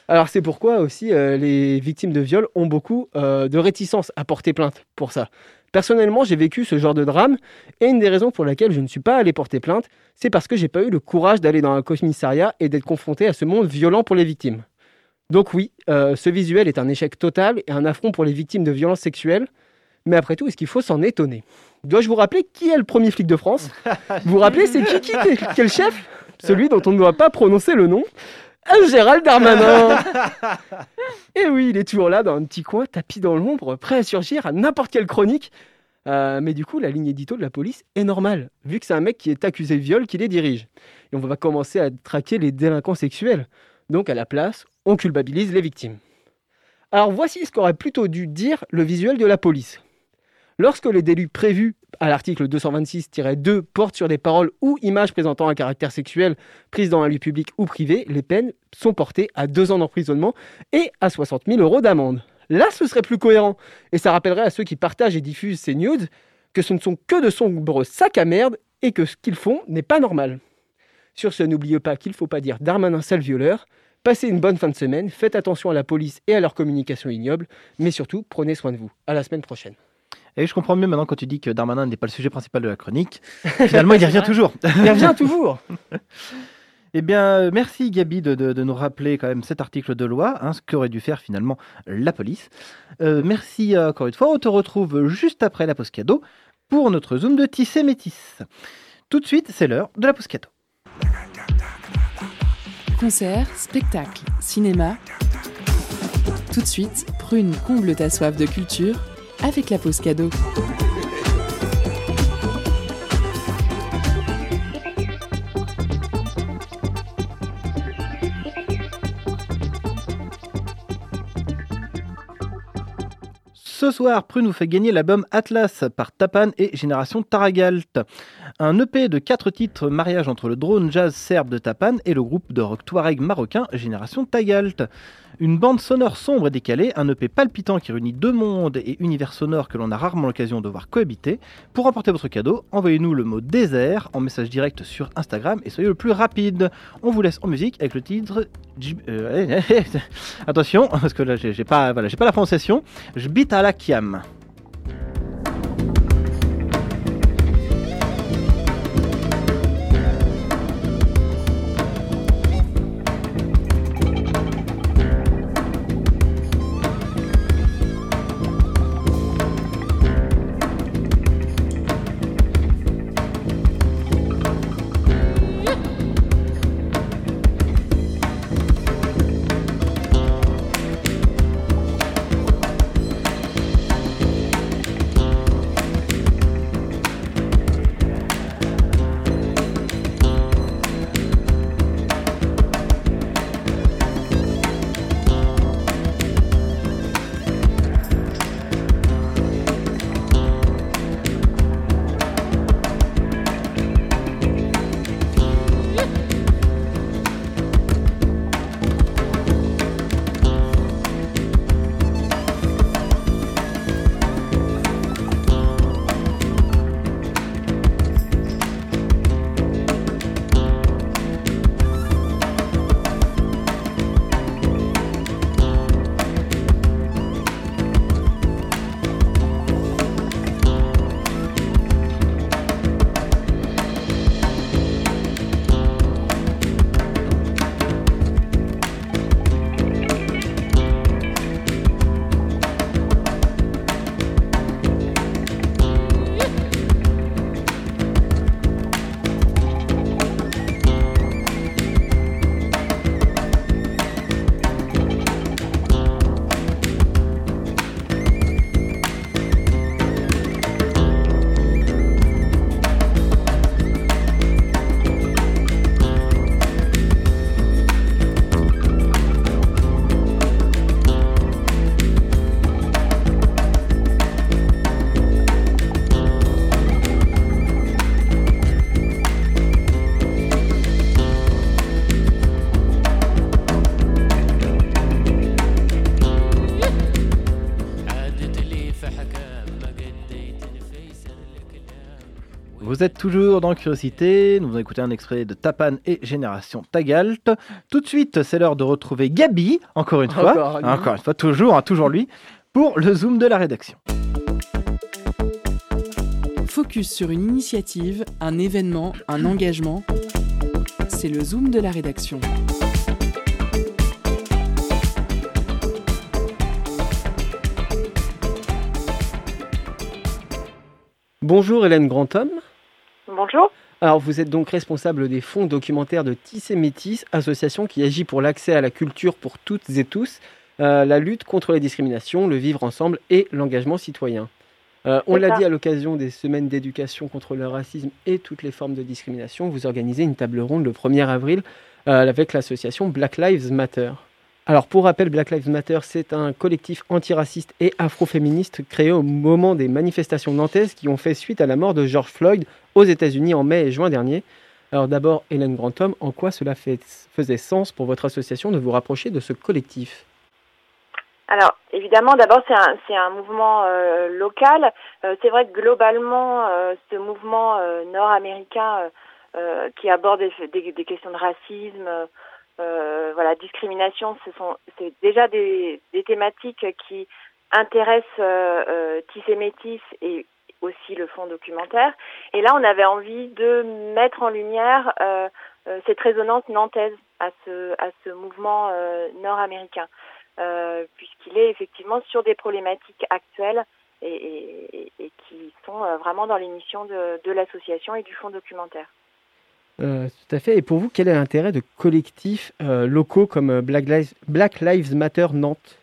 Alors c'est pourquoi aussi euh, les victimes de viol ont beaucoup euh, de réticence à porter plainte pour ça. Personnellement, j'ai vécu ce genre de drame et une des raisons pour laquelle je ne suis pas allé porter plainte, c'est parce que j'ai pas eu le courage d'aller dans un commissariat et d'être confronté à ce monde violent pour les victimes. Donc oui, euh, ce visuel est un échec total et un affront pour les victimes de violences sexuelles. Mais après tout, est-ce qu'il faut s'en étonner? Dois-je vous rappeler qui est le premier flic de France? Vous vous rappelez, c'est qui, qui, le chef? Celui dont on ne doit pas prononcer le nom Gérald Darmanin Et oui, il est toujours là, dans un petit coin, tapis dans l'ombre, prêt à surgir à n'importe quelle chronique. Euh, mais du coup, la ligne édito de la police est normale, vu que c'est un mec qui est accusé de viol qui les dirige. Et on va commencer à traquer les délinquants sexuels. Donc, à la place, on culpabilise les victimes. Alors voici ce qu'aurait plutôt dû dire le visuel de la police. Lorsque les délits prévus à l'article 226-2 portent sur des paroles ou images présentant un caractère sexuel prises dans un lieu public ou privé, les peines sont portées à deux ans d'emprisonnement et à 60 000 euros d'amende. Là, ce serait plus cohérent et ça rappellerait à ceux qui partagent et diffusent ces nudes que ce ne sont que de sombres sacs à merde et que ce qu'ils font n'est pas normal. Sur ce, n'oubliez pas qu'il ne faut pas dire Darmanin sale violeur. Passez une bonne fin de semaine, faites attention à la police et à leur communication ignoble, mais surtout, prenez soin de vous. À la semaine prochaine. Et je comprends mieux maintenant quand tu dis que Darmanin n'est pas le sujet principal de la chronique. Finalement, il y revient toujours. Il revient toujours. Eh bien, euh, merci Gabi de, de- de nous rappeler quand même cet article de loi, hein, ce qu'aurait dû faire finalement la police. Euh, merci euh, encore une fois. On te retrouve juste après la pause cadeau pour notre zoom de Tissé Métis. Tout de suite, c'est l'heure de la pause cadeau. Concert, spectacle, cinéma. Tout de suite, prune comble ta soif de culture avec la pause cadeau. Ce soir, Prune nous fait gagner l'album Atlas par Tapan et Génération Taragalt. Un EP de 4 titres, mariage entre le drone jazz serbe de Tapan et le groupe de rock touareg marocain Génération Tagalt. Une bande sonore sombre et décalée, un EP palpitant qui réunit deux mondes et univers sonores que l'on a rarement l'occasion de voir cohabiter. Pour remporter votre cadeau, envoyez-nous le mot désert en message direct sur Instagram et soyez le plus rapide. On vous laisse en musique avec le titre. Euh, Attention, parce que là j'ai pas, voilà, pas la prononciation. Je bite à la Kiam. Vous êtes toujours dans Curiosité, nous avons écouté un extrait de Tapan et Génération Tagalt. Tout de suite, c'est l'heure de retrouver Gabi, encore une fois, encore une fois, toujours, hein, toujours lui, pour le zoom de la rédaction. Focus sur une initiative, un événement, un engagement. C'est le zoom de la rédaction. Bonjour Hélène Grandhomme. Bonjour. Alors vous êtes donc responsable des fonds documentaires de Tissé Métis, association qui agit pour l'accès à la culture pour toutes et tous, euh, la lutte contre les discriminations, le vivre ensemble et l'engagement citoyen. Euh, on l'a dit à l'occasion des semaines d'éducation contre le racisme et toutes les formes de discrimination, vous organisez une table ronde le 1er avril euh, avec l'association Black Lives Matter. Alors pour rappel, Black Lives Matter, c'est un collectif antiraciste et afroféministe créé au moment des manifestations nantaises qui ont fait suite à la mort de George Floyd aux États-Unis en mai et juin dernier. Alors d'abord, Hélène Grantham, en quoi cela fait- faisait sens pour votre association de vous rapprocher de ce collectif? Alors, évidemment, d'abord, c'est un, mouvement euh, local. Euh, c'est vrai que globalement, euh, ce mouvement nord-américain qui aborde des, questions de racisme, voilà, discrimination, ce sont c'est déjà des, thématiques qui intéressent euh, Tis et Métis et aussi le fond documentaire. Et là, on avait envie de mettre en lumière euh, euh, cette résonance nantaise à ce, à ce mouvement euh, nord-américain puisqu'il est effectivement sur des problématiques actuelles et, et- et- et qui sont vraiment dans l'émission de, de l'association et du fonds documentaire. Euh, Tout à fait. Et pour vous, quel est l'intérêt de collectifs euh, locaux comme Black Lives, Black Lives Matter Nantes?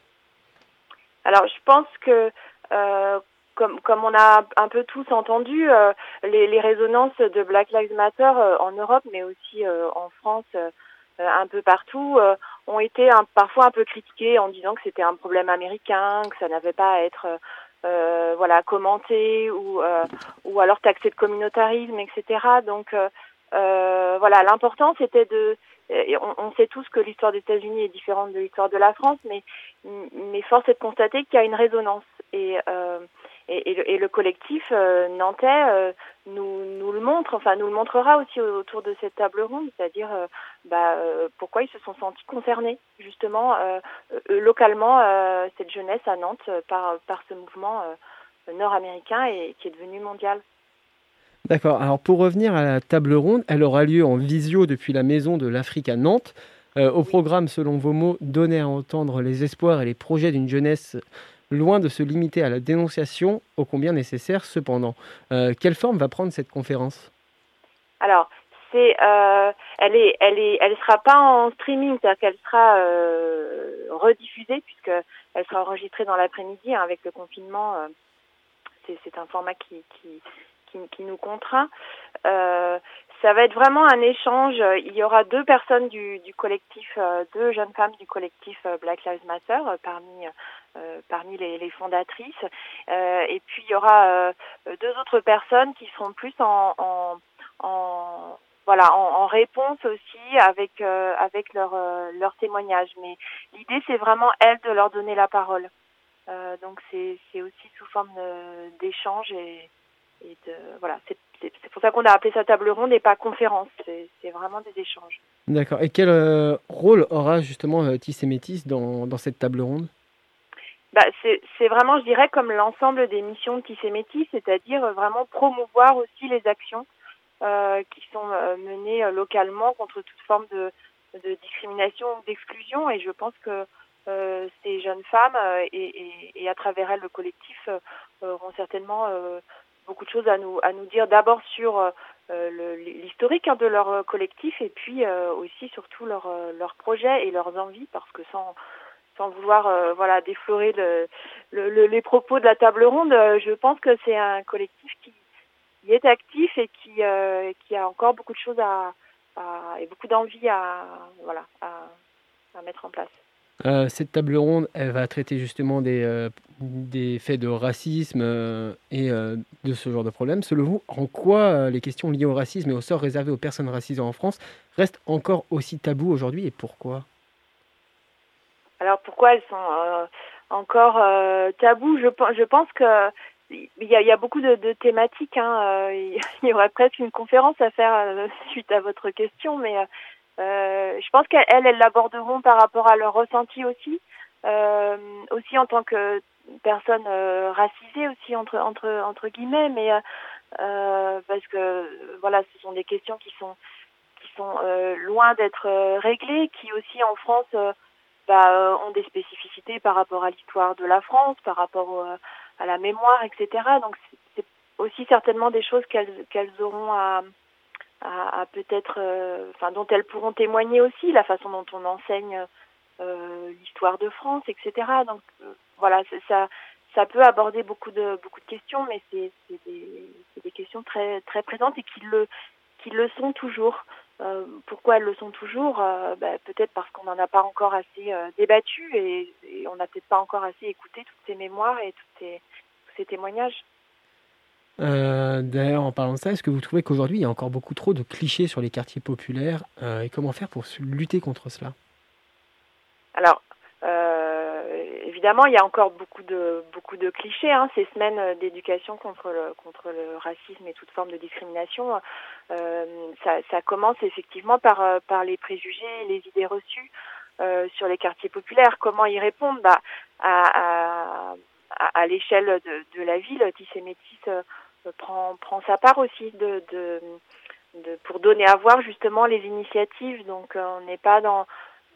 Alors, je pense que, euh, comme, comme on a un peu tous entendu, euh, les, les résonances de Black Lives Matter euh, en Europe, mais aussi euh, en France, euh, euh, un peu partout, euh, ont été un- parfois un peu critiquées en disant que c'était un problème américain, que ça n'avait pas à être voilà commenté ou ou alors taxé de communautarisme, etc. Donc voilà, l'important c'était de on, on sait tous que l'histoire des États-Unis est différente de l'histoire de la France, mais mais force est de constater qu'il y a une résonance et et, et le, et le collectif euh, nantais euh, nous nous le montre, enfin nous le montrera aussi autour de cette table ronde, c'est-à-dire euh, bah, pourquoi ils se sont sentis concernés justement localement cette jeunesse à Nantes par par ce mouvement nord-américain et qui est devenu mondial. D'accord. Alors pour revenir à la table ronde, elle aura lieu en visio depuis la Maison de l'Afrique à Nantes. Au programme, selon vos mots, donner à entendre les espoirs et les projets d'une jeunesse loin de se limiter à la dénonciation, ô combien nécessaire cependant. Euh, quelle forme va prendre cette conférence? Alors, c'est, euh, elle est, elle est, elle sera pas en streaming, c'est-à-dire qu'elle sera euh, rediffusée puisque elle sera enregistrée dans l'après-midi hein, avec le confinement. c'est, c'est un format qui, qui, qui, qui nous contraint. Ça va être vraiment un échange. Il y aura deux personnes du, du collectif, euh, deux jeunes femmes du collectif euh, Black Lives Matter euh, parmi euh, parmi les, les fondatrices. Euh, et puis il y aura euh, deux autres personnes qui seront plus en, en, en voilà en, en réponse aussi avec avec leur leur témoignage. Mais l'idée c'est vraiment elles de leur donner la parole. Donc c'est c'est aussi sous forme d'échange et, et de voilà c'est c'est pour ça qu'on a appelé ça table ronde et pas conférence. C'est vraiment des échanges. D'accord. Et quel euh, rôle aura justement euh, Tis et Métis dans, dans cette table ronde? Bah, c'est vraiment, je dirais, comme l'ensemble des missions de Tissé Métis, c'est-à-dire euh, vraiment promouvoir aussi les actions euh, qui sont menées localement contre toute forme de, de discrimination ou d'exclusion. Et je pense que euh, ces jeunes femmes euh, et, et, et à travers elles le collectif euh, auront certainement beaucoup de choses à nous à nous dire. D'abord sur euh, le- l'historique hein, de leur euh, collectif et puis euh, aussi surtout leurs euh, leurs projets et leurs envies, parce que sans sans vouloir euh, voilà déflorer le, le, le- les propos de la table ronde, euh, je pense que c'est un collectif qui, qui est actif et qui euh, qui a encore beaucoup de choses à, à et beaucoup d'envie à voilà à, à mettre en place. Euh, cette table ronde, elle va traiter justement des, euh, faits de racisme euh, et de ce genre de problème. Selon vous, en quoi les questions liées au racisme et au sort réservé aux personnes racisées en France restent encore aussi tabous aujourd'hui et pourquoi? Alors pourquoi elles sont encore tabous je, pen- je pense que il y a, beaucoup de, thématiques. Hein, il y aurait presque une conférence à faire suite à votre question, mais je pense qu'elles, elles l'aborderont par rapport à leur ressenti aussi, euh, aussi en tant que personne euh, racisée aussi entre entre entre guillemets, mais euh, euh, parce que euh, voilà, ce sont des questions qui sont qui sont euh, loin d'être euh, réglées, qui aussi en France euh, bah, euh, ont des spécificités par rapport à l'histoire de la France, par rapport au- à la mémoire, etc. Donc c'est aussi certainement des choses qu'elles qu'elles auront à, à, peut-être, euh, enfin dont elles pourront témoigner aussi, la façon dont on enseigne euh, l'histoire de France, etc. Donc euh, voilà, ça ça peut aborder beaucoup de beaucoup de questions, mais c'est des, questions très très présentes et qui le qui le sont toujours. Pourquoi elles le sont toujours? Bah, Peut-être parce qu'on n'en a pas encore assez débattu et, on n'a peut-être pas encore assez écouté toutes ces mémoires et tous ces témoignages. Euh, D'ailleurs, en parlant de ça, est-ce que vous trouvez qu'aujourd'hui, il y a encore beaucoup trop de clichés sur les quartiers populaires euh, et comment faire pour lutter contre cela? Alors, euh, évidemment, il y a encore beaucoup de beaucoup de clichés. Hein, ces semaines d'éducation contre le contre le racisme et toute forme de discrimination, ça, commence effectivement par par les préjugés, les idées reçues sur les quartiers populaires. Comment y répondre? Bah, à, à, l'échelle de, de la ville, Tissé Métis euh, prend prend sa part aussi de, de de, pour donner à voir justement les initiatives. Donc euh, on n'est pas dans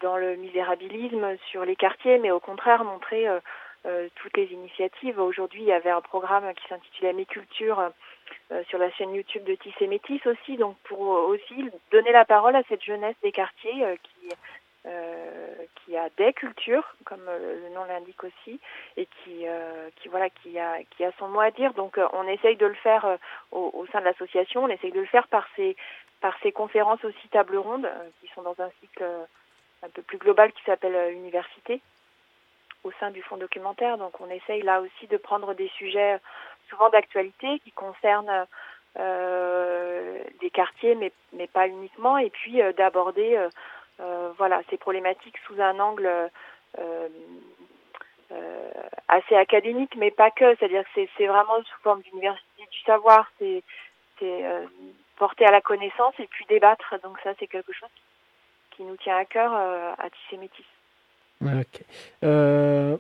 dans le misérabilisme sur les quartiers, mais au contraire montrer euh, euh, toutes les initiatives. Aujourd'hui, il y avait un programme qui s'intitulait Mes Cultures sur la chaîne YouTube de Tissé Métis aussi, donc pour aussi donner la parole à cette jeunesse des quartiers qui qui a des cultures, comme euh, le nom l'indique aussi, et qui euh, qui voilà qui a qui a son mot à dire. Donc euh, on essaye de le faire euh, au, au sein de l'association, on essaye de le faire par ces par ces conférences aussi table ronde euh, qui sont dans un cycle euh, un peu plus global qui s'appelle euh, Université au sein du fonds documentaire. Donc on essaye là aussi de prendre des sujets euh, souvent d'actualité qui concernent euh, des quartiers, mais, mais pas uniquement, et puis euh, d'aborder euh, euh, voilà ces problématiques sous un angle euh, euh, assez académique, mais pas que. C'est-à-dire que c'est- vraiment sous forme d'université du savoir, c'est euh, porter à la connaissance et puis débattre. Donc ça, c'est quelque chose qui nous tient à cœur euh, à Tissé Métis. Ok. Euh,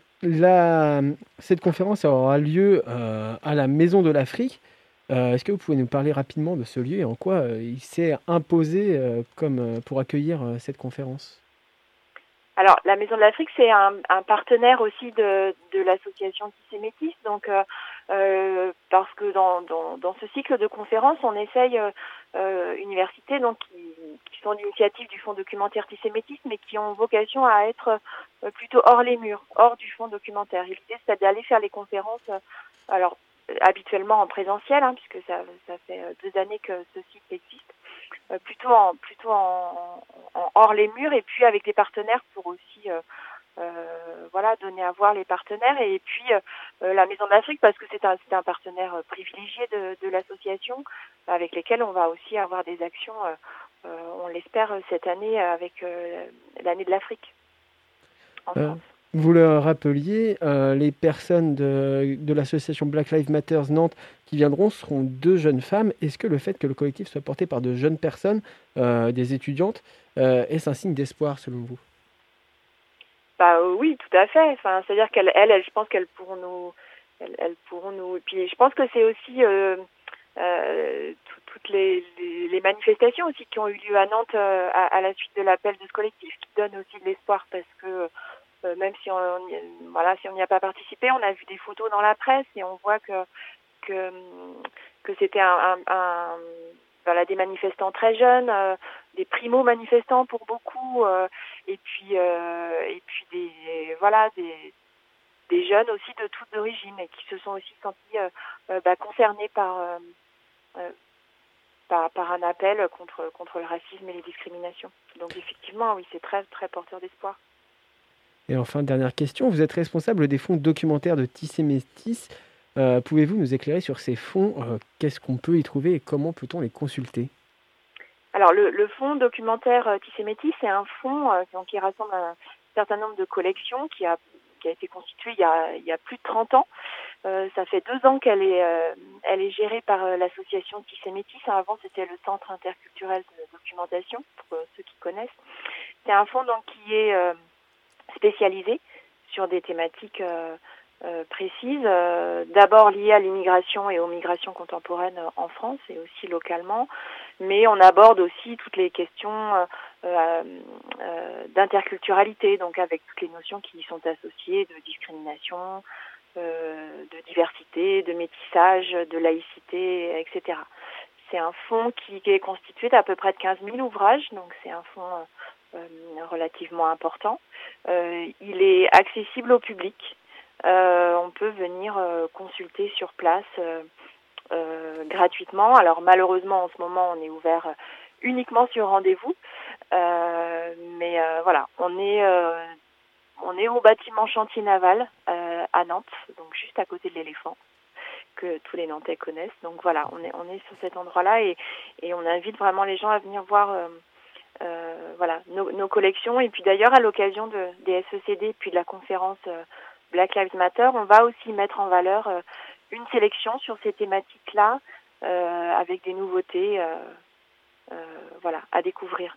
cette conférence aura lieu euh, à la Maison de l'Afrique. Euh, Est-ce que vous pouvez nous parler rapidement de ce lieu et en quoi euh, il s'est imposé euh, comme, pour accueillir cette conférence? Alors, la Maison de l'Afrique, c'est un, partenaire aussi de, l'association Tissé Métis. Donc, parce que dans, dans, ce cycle de conférences, on essaye, universités donc, qui, sont l'initiative du fonds documentaire Tissé Métis, mais qui ont vocation à être plutôt hors les murs, hors du fonds documentaire. L'idée, c'est d'aller faire les conférences, alors habituellement en présentiel, hein, puisque ça, ça fait euh, deux années que ce site existe, euh, plutôt en plutôt en, en hors les murs et puis avec des partenaires pour aussi euh, voilà donner à voir les partenaires et puis la Maison de l'Afrique parce que c'est un c'est un partenaire privilégié de, de l'association avec lesquels on va aussi avoir des actions on l'espère cette année avec l'année de l'Afrique en France. Vous le rappeliez, euh, les personnes de, l'association Black Lives Matter Nantes qui viendront seront deux jeunes femmes. Est-ce que le fait que le collectif soit porté par de jeunes personnes, euh, des étudiantes, euh, est-ce un signe d'espoir selon vous? Bah oui, tout à fait. C'est-à-dire qu'elles, elles, elles, je pense qu'elles pourront nous, elles, pourront nous. Et puis, je pense que c'est aussi tout- toutes les, manifestations aussi qui ont eu lieu à Nantes à, à la suite de l'appel de ce collectif qui donnent aussi de l'espoir parce que euh, même si on, voilà, si on n'y a pas participé, on a vu des photos dans la presse et on voit que que que c'était un, un, un- voilà des manifestants très jeunes, euh, des primo manifestants pour beaucoup, euh, et puis euh, et puis des voilà des des jeunes aussi de toutes origines et qui se sont aussi sentis euh, euh, bah, concernés par, par par un appel contre contre le racisme et les discriminations. Donc effectivement, oui, c'est très très porteur d'espoir. Et enfin, dernière question, vous êtes responsable des fonds documentaires de Tissé Métis. Euh, Pouvez-vous nous éclairer sur ces fonds Euh, Qu'est-ce qu'on peut y trouver et comment peut-on les consulter? Alors le, fonds documentaire euh, Tissé Métis, c'est un fonds qui- rassemble un certain nombre de collections qui a qui a été constitué il y a, il y a plus de 30 ans. Ça fait deux ans qu'elle est est gérée par l'association Tissé Métis. Avant c'était le Centre interculturel de documentation pour ceux qui connaissent. C'est un fonds donc qui est euh, spécialisé sur des thématiques euh, euh, précises, euh, d'abord liées à l'immigration et aux migrations contemporaines en France et aussi localement, mais on aborde aussi toutes les questions d'interculturalité, donc avec toutes les notions qui y sont associées de discrimination, de diversité, de métissage, de laïcité, etc. C'est un fonds qui est constitué d'à peu près de 15 000 ouvrages, donc c'est un fonds relativement important. Euh, il est accessible au public. Euh, on peut venir euh, consulter sur place euh, euh, gratuitement. Alors malheureusement en ce moment on est ouvert uniquement sur rendez-vous. Euh, mais euh, voilà, on est euh, on est au bâtiment chantier naval euh, à Nantes, donc juste à côté de l'éléphant que tous les Nantais connaissent. Donc voilà, on est on est sur cet endroit-là et on invite vraiment les gens à venir voir. Euh, voilà nos, collections et puis d'ailleurs à l'occasion de, des SECD puis de la conférence euh, Black Lives Matter, on va aussi mettre en valeur euh, une sélection sur ces thématiques-là avec des nouveautés, voilà, à découvrir.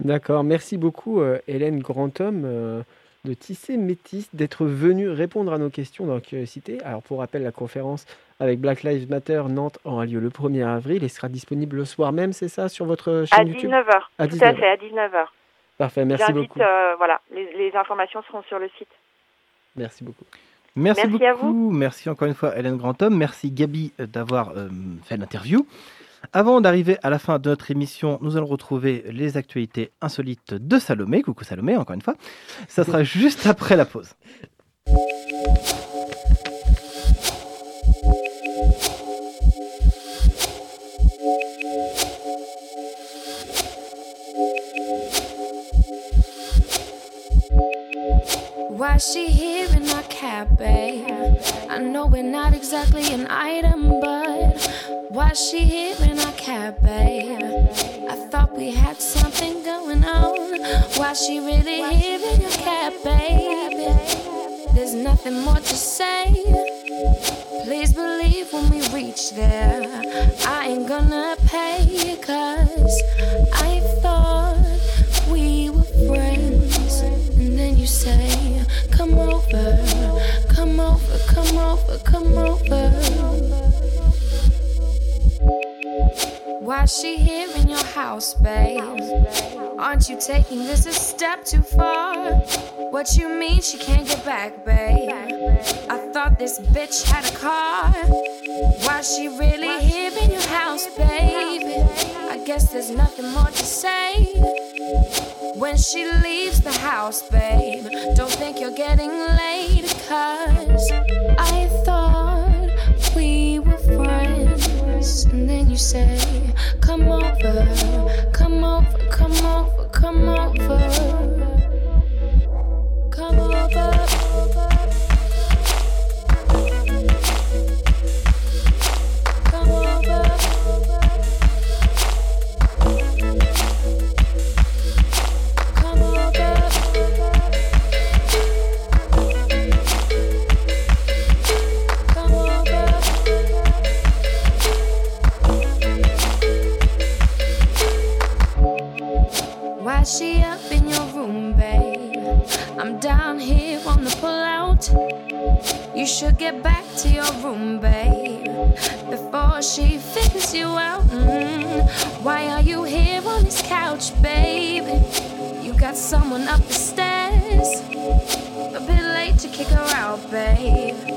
D'accord, merci beaucoup Hélène Grandhomme de Tisser Métis d'être venue répondre à nos questions dans Curiosité. Alors pour rappel, la conférence avec Black Lives Matter Nantes aura lieu le 1er avril et sera disponible le soir même, c'est ça, sur votre À chaîne YouTube 19h, À tout à 19h. fait, à 19h. Parfait, merci beaucoup. euh, voilà, les, les informations seront sur le site. Merci beaucoup. Merci, Merci à beaucoup. Merci encore une fois, Hélène Grandhomme. Merci, Gabi, euh, d'avoir euh, fait l'interview. Avant d'arriver à la fin de notre émission, nous allons retrouver les actualités insolites de Salomé. Coucou Salomé, encore une fois. Ça sera juste après la pause. Why she here in our cafe? I know we're not exactly an item, but why she here in our cafe? I thought we had something going on. Why she really here in your baby? There's nothing more to say. Please believe when we reach there, I ain't gonna pay, you cause over, come over. Why she here in your house, babe? Aren't you taking this a step too far? What you mean she can't get back, babe? I thought this bitch had a car. Why she really here in your house, baby? I guess there's nothing more to say. When she leaves the house, babe, don't think you're getting late, cause I friends. And then you say, Come over, come over, come over, come over. Come over. Someone up the stairs. A bit late to kick her out, babe.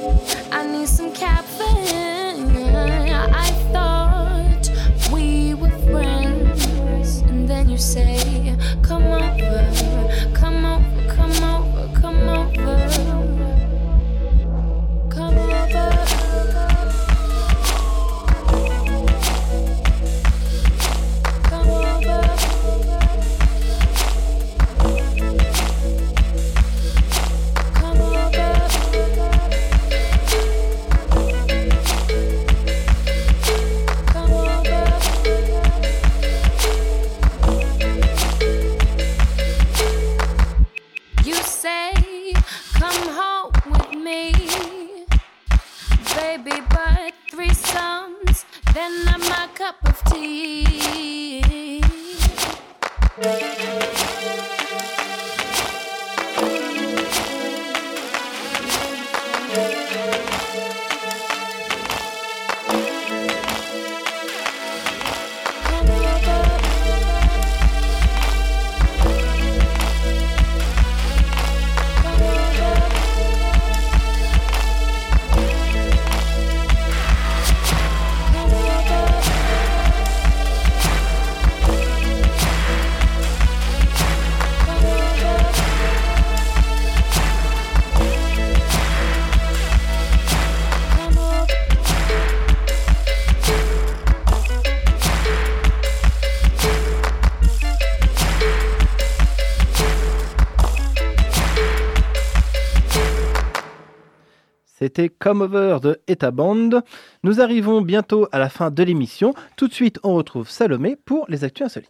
C'était Come Over de Eta Band. Nous arrivons bientôt à la fin de l'émission. Tout de suite, on retrouve Salomé pour les actus insolites.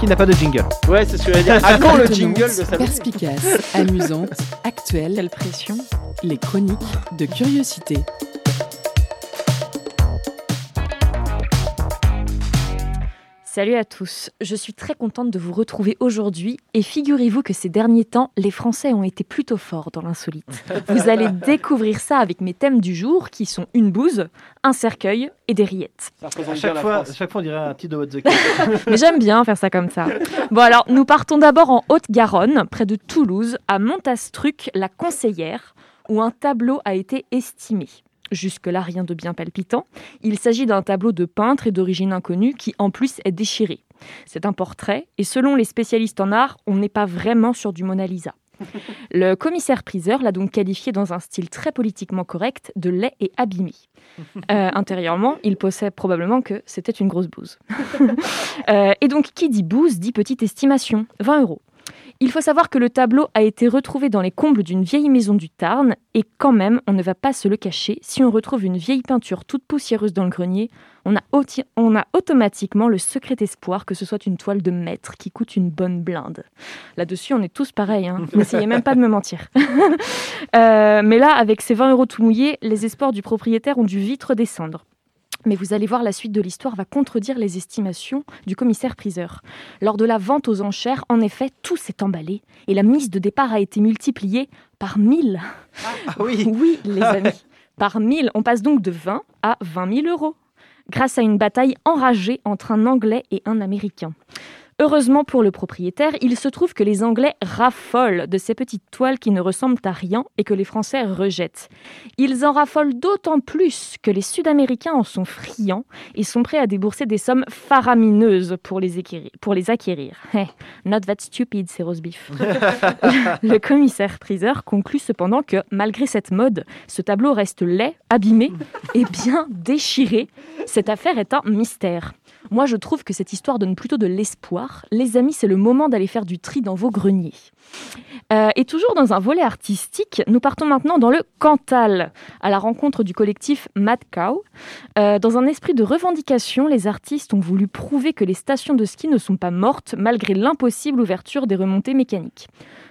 Qui n'a pas de jingle? Ouais, c'est ce que je dire. À quand le jingle de Salomé Perspicace, amusante, actuelle. Quelle pression Les chroniques de curiosité. Salut à tous, je suis très contente de vous retrouver aujourd'hui et figurez-vous que ces derniers temps, les Français ont été plutôt forts dans l'insolite. Vous allez découvrir ça avec mes thèmes du jour qui sont une bouse, un cercueil et des rillettes. À chaque fois, à chaque fois, on dirait un titre de What the. Mais j'aime bien faire ça comme ça. Bon alors, nous partons d'abord en Haute-Garonne, près de Toulouse, à Montastruc, la Conseillère, où un tableau a été estimé. Jusque-là, rien de bien palpitant. Il s'agit d'un tableau de peintre et d'origine inconnue qui, en plus, est déchiré. C'est un portrait, et selon les spécialistes en art, on n'est pas vraiment sur du Mona Lisa. Le commissaire-priseur l'a donc qualifié dans un style très politiquement correct de laid et abîmé. Euh, intérieurement, il possède probablement que c'était une grosse bouse. Euh, et donc, qui dit bouse dit petite estimation, 20 euros. Il faut savoir que le tableau a été retrouvé dans les combles d'une vieille maison du Tarn, et quand même, on ne va pas se le cacher, si on retrouve une vieille peinture toute poussiéreuse dans le grenier, on a, auti- on a automatiquement le secret espoir que ce soit une toile de maître qui coûte une bonne blinde. Là-dessus, on est tous pareils, hein. n'essayez même pas de me mentir. Euh, mais là, avec ces 20 euros tout mouillés, les espoirs du propriétaire ont dû vite redescendre. Mais vous allez voir, la suite de l'histoire va contredire les estimations du commissaire-priseur. Lors de la vente aux enchères, en effet, tout s'est emballé et la mise de départ a été multipliée par 1000. oui Oui, les amis. Par 1000, on passe donc de 20 à 20 000 euros. Grâce à une bataille enragée entre un Anglais et un Américain. Heureusement pour le propriétaire, il se trouve que les Anglais raffolent de ces petites toiles qui ne ressemblent à rien et que les Français rejettent. Ils en raffolent d'autant plus que les Sud-Américains en sont friands et sont prêts à débourser des sommes faramineuses pour les acquérir. Pour les acquérir. Heh, not that stupid, c'est roast beef. le commissaire-priseur conclut cependant que, malgré cette mode, ce tableau reste laid, abîmé et bien déchiré. Cette affaire est un mystère. Moi, je trouve que cette histoire donne plutôt de l'espoir. Les amis, c'est le moment d'aller faire du tri dans vos greniers. Euh, et toujours dans un volet artistique, nous partons maintenant dans le Cantal, à la rencontre du collectif Mad Cow. Euh, dans un esprit de revendication, les artistes ont voulu prouver que les stations de ski ne sont pas mortes malgré l'impossible ouverture des remontées mécaniques.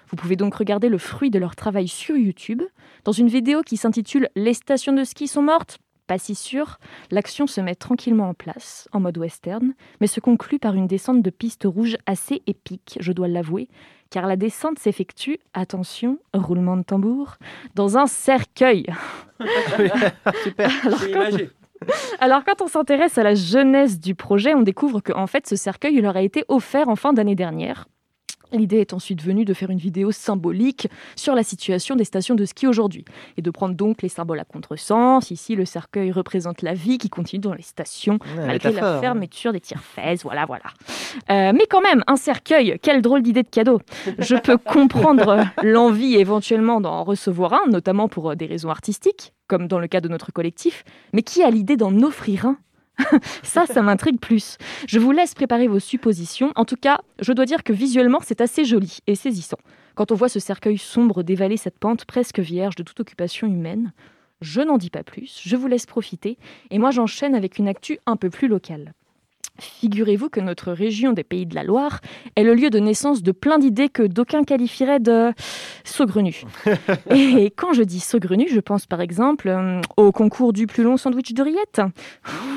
Vous pouvez donc regarder le fruit de leur travail sur YouTube. Dans une vidéo qui s'intitule Les stations de ski sont mortes pas si sûr, l'action se met tranquillement en place, en mode western, mais se conclut par une descente de piste rouge assez épique, je dois l'avouer, car la descente s'effectue, attention, roulement de tambour, dans un cercueil. Super. Alors, C'est quand- imagé. alors quand on s'intéresse à la jeunesse du projet, on découvre qu'en fait ce cercueil leur a été offert en fin d'année dernière. L'idée est ensuite venue de faire une vidéo symbolique sur la situation des stations de ski aujourd'hui et de prendre donc les symboles à contresens. Ici, le cercueil représente la vie qui continue dans les stations Ouais, malgré la fermeture des tire-fesses. Voilà, voilà. Euh, mais quand même, un cercueil, quelle drôle d'idée de cadeau. Je peux comprendre l'envie éventuellement d'en recevoir un, notamment pour euh, des raisons artistiques, comme dans le cas de notre collectif. Mais qui a l'idée d'en offrir un? ça, ça m'intrigue plus. Je vous laisse préparer vos suppositions. En tout cas, je dois dire que visuellement, c'est assez joli et saisissant. Quand on voit ce cercueil sombre dévaler cette pente presque vierge de toute occupation humaine, je n'en dis pas plus, je vous laisse profiter, et moi j'enchaîne avec une actu un peu plus locale. Figurez-vous que notre région des Pays de la Loire est le lieu de naissance de plein d'idées que d'aucuns qualifieraient de saugrenues. Et quand je dis saugrenues, je pense par exemple euh, au concours du plus long sandwich de rillettes.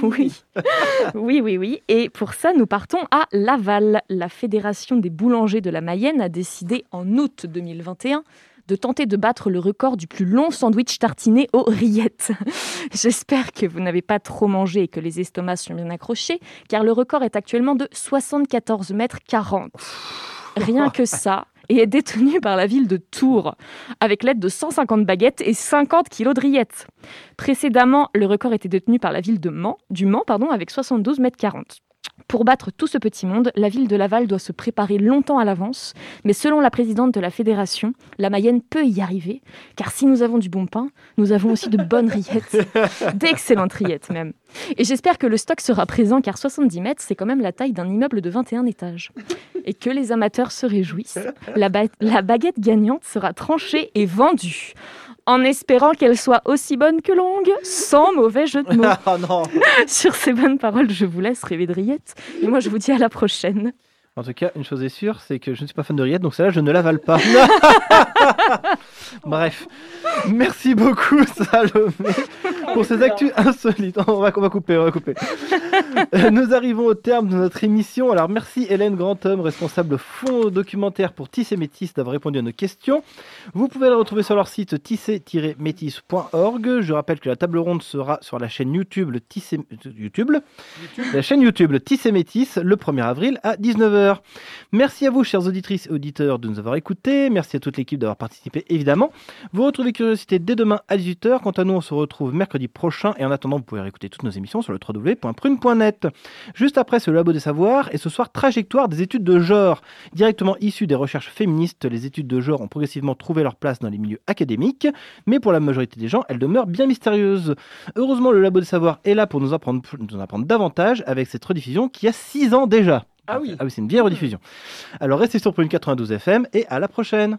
Oui, oui, oui, oui. Et pour ça, nous partons à Laval. La Fédération des boulangers de la Mayenne a décidé en août 2021 de tenter de battre le record du plus long sandwich tartiné aux rillettes. J'espère que vous n'avez pas trop mangé et que les estomacs sont bien accrochés, car le record est actuellement de 74 mètres 40. Rien que ça, et est détenu par la ville de Tours, avec l'aide de 150 baguettes et 50 kilos de rillettes. Précédemment, le record était détenu par la ville de Mans, du Mans, pardon, avec 72 mètres 40. Pour battre tout ce petit monde, la ville de Laval doit se préparer longtemps à l'avance, mais selon la présidente de la fédération, la Mayenne peut y arriver, car si nous avons du bon pain, nous avons aussi de bonnes rillettes, d'excellentes rillettes même. Et j'espère que le stock sera présent, car 70 mètres, c'est quand même la taille d'un immeuble de 21 étages. Et que les amateurs se réjouissent, la, ba- la baguette gagnante sera tranchée et vendue, en espérant qu'elle soit aussi bonne que longue, sans mauvais jeu de mots. Non Sur ces bonnes paroles, je vous laisse rêver de rillettes. Et moi, je vous dis à la prochaine. En tout cas, une chose est sûre, c'est que je ne suis pas fan de rillettes, donc celle-là, je ne l'avale pas. Bref, merci beaucoup Salomé pour ces actus insolites. On va, on va couper, on va couper. Euh, Nous arrivons au terme de notre émission. Alors merci Hélène Grandhomme, responsable fond documentaire pour Tissé Métis, d'avoir répondu à nos questions. Vous pouvez la retrouver sur leur site tissé-métis.org. Je rappelle que la table ronde sera sur la chaîne YouTube, le Tissé... YouTube, la chaîne YouTube, le Tissé Métis, le 1er avril à 19h. Merci à vous, chères auditrices et auditeurs, de nous avoir écoutés. Merci à toute l'équipe d'avoir participé, évidemment. Vous retrouvez Curiosité dès demain à 18h. Quant à nous, on se retrouve mercredi prochain. Et en attendant, vous pouvez réécouter toutes nos émissions sur le www.prune.net. Juste après, le Labo des Savoirs. Et ce soir, trajectoire des études de genre. Directement issues des recherches féministes, les études de genre ont progressivement trouvé leur place dans les milieux académiques. Mais pour la majorité des gens, elles demeurent bien mystérieuses. Heureusement, le Labo des Savoirs est là pour nous apprendre, nous en apprendre davantage avec cette rediffusion qui a 6 ans déjà. Ah oui. Ah oui, c'est une vieille rediffusion. Alors restez sur Prune 92 FM et à la prochaine.